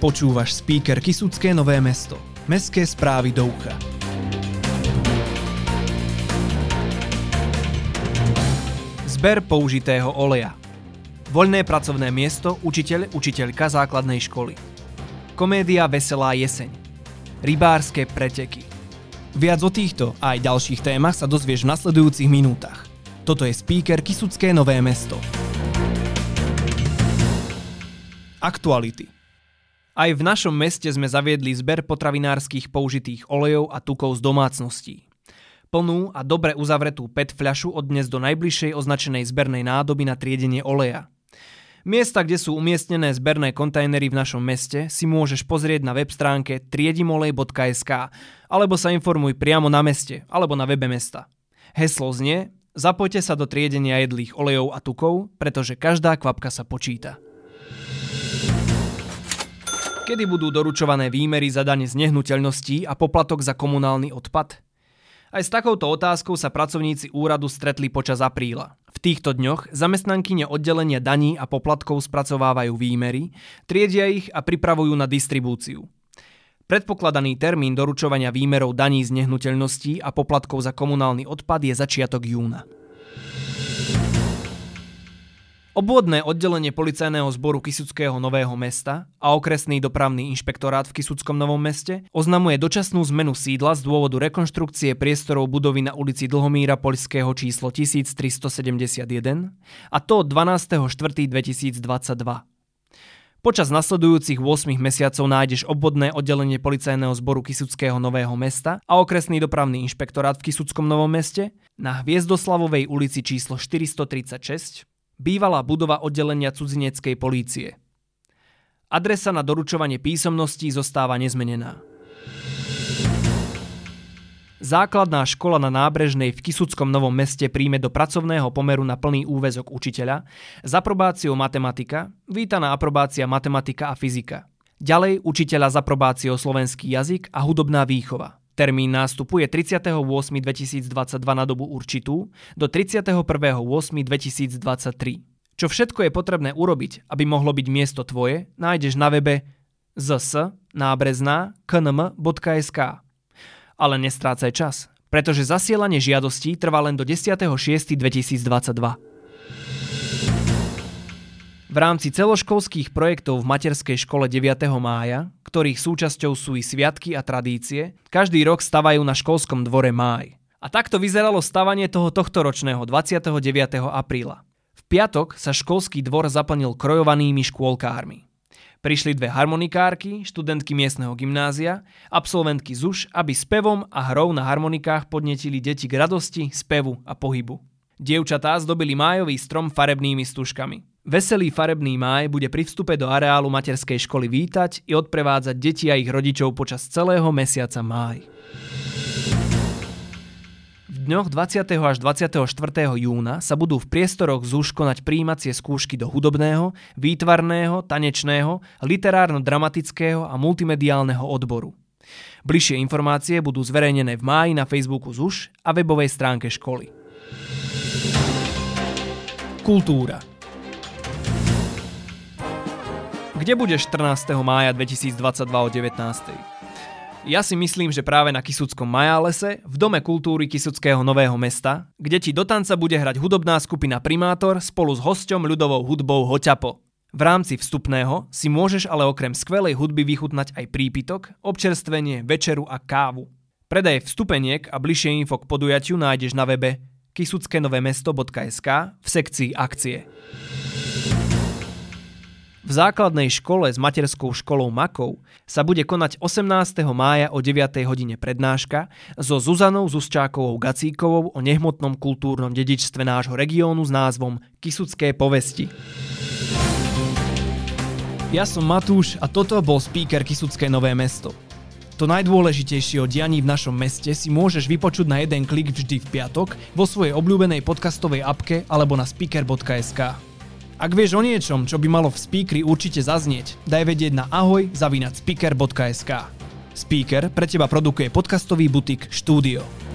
Počúvaš speaker Kisucké Nové mesto. Mestské správy do ucha. Zber použitého oleja. Voľné pracovné miesto, učiteľ, učiteľka základnej školy. Komédia Veselá jeseň. Rybárske preteky. Viac o týchto a aj ďalších témach sa dozvieš v nasledujúcich minútach. Toto je speaker Kisucké Nové mesto. Aktuality. Aj v našom meste sme zaviedli zber potravinárskych použitých olejov a tukov z domácností. Plnú a dobre uzavretú PET fľašu od dnes do najbližšej označenej zbernej nádoby na triedenie oleja. Miesta, kde sú umiestnené zberné kontajnery v našom meste, si môžeš pozrieť na web stránke triedimolej.sk alebo sa informuj priamo na meste alebo na webe mesta. Heslo znie Zapojte sa do triedenia jedlých olejov a tukov, pretože každá kvapka sa počíta. Kedy budú doručované výmery za dane z nehnuteľností a poplatok za komunálny odpad? Aj s takouto otázkou sa pracovníci úradu stretli počas apríla. V týchto dňoch zamestnankyne oddelenia daní a poplatkov spracovávajú výmery, triedia ich a pripravujú na distribúciu. Predpokladaný termín doručovania výmerov daní z nehnuteľností a poplatkov za komunálny odpad je začiatok júna. Obvodné oddelenie policajného zboru Kisuckého Nového mesta a okresný dopravný inšpektorát v Kisuckom Novom meste oznamuje dočasnú zmenu sídla z dôvodu rekonštrukcie priestorov budovy na ulici Dlhomíra Poľského číslo 1371 a to 12.4.2022. Počas nasledujúcich 8 mesiacov nájdeš obvodné oddelenie policajného zboru Kisuckého Nového mesta a okresný dopravný inšpektorát v Kisuckom Novom meste na Hviezdoslavovej ulici číslo 436 bývalá budova oddelenia cudzineckej polície. Adresa na doručovanie písomností zostáva nezmenená. Základná škola na nábrežnej v Kisuckom Novom meste príjme do pracovného pomeru na plný úvezok učiteľa s aprobáciou matematika, vítaná aprobácia matematika a fyzika. Ďalej učiteľa s aprobáciou slovenský jazyk a hudobná výchova. Termín nástupu je 38.2022 na dobu určitú do 31.8.2023. Čo všetko je potrebné urobiť, aby mohlo byť miesto tvoje, nájdeš na webe zs nábrezná knm.sk. Ale nestrácaj čas, pretože zasielanie žiadostí trvá len do 10.6.2022. V rámci celoškolských projektov v materskej škole 9. mája, ktorých súčasťou sú i sviatky a tradície, každý rok stavajú na školskom dvore máj. A takto vyzeralo stavanie toho tohtoročného 29. apríla. V piatok sa školský dvor zaplnil krojovanými škôlkármi. Prišli dve harmonikárky, študentky miestneho gymnázia, absolventky ZUŠ, aby spevom a hrou na harmonikách podnetili deti k radosti, spevu a pohybu. Dievčatá zdobili májový strom farebnými stužkami. Veselý farebný máj bude pri vstupe do areálu materskej školy vítať i odprevádzať deti a ich rodičov počas celého mesiaca máj. V dňoch 20. až 24. júna sa budú v priestoroch ZUŠ konať príjímacie skúšky do hudobného, výtvarného, tanečného, literárno-dramatického a multimediálneho odboru. Bližšie informácie budú zverejnené v máji na Facebooku ZUŠ a webovej stránke školy. Kultúra Kde budeš 14. mája 2022 o 19. Ja si myslím, že práve na Kisuckom Majálese, v Dome kultúry Kisuckého Nového mesta, kde ti do tanca bude hrať hudobná skupina Primátor spolu s hosťom ľudovou hudbou Hoťapo. V rámci vstupného si môžeš ale okrem skvelej hudby vychutnať aj prípitok, občerstvenie, večeru a kávu. Predaj vstupeniek a bližšie info k podujatiu nájdeš na webe kisuckenovemesto.sk v sekcii akcie. V základnej škole s materskou školou Makov sa bude konať 18. mája o 9. hodine prednáška so Zuzanou Zuzčákovou Gacíkovou o nehmotnom kultúrnom dedičstve nášho regiónu s názvom Kisucké povesti. Ja som Matúš a toto bol speaker Kisucké Nové mesto. To najdôležitejšie o dianí v našom meste si môžeš vypočuť na jeden klik vždy v piatok vo svojej obľúbenej podcastovej apke alebo na speaker.sk. Ak vieš o niečom, čo by malo v speakeri určite zaznieť, daj vedieť na ahoj speaker.sk. Speaker pre teba produkuje podcastový butik Štúdio.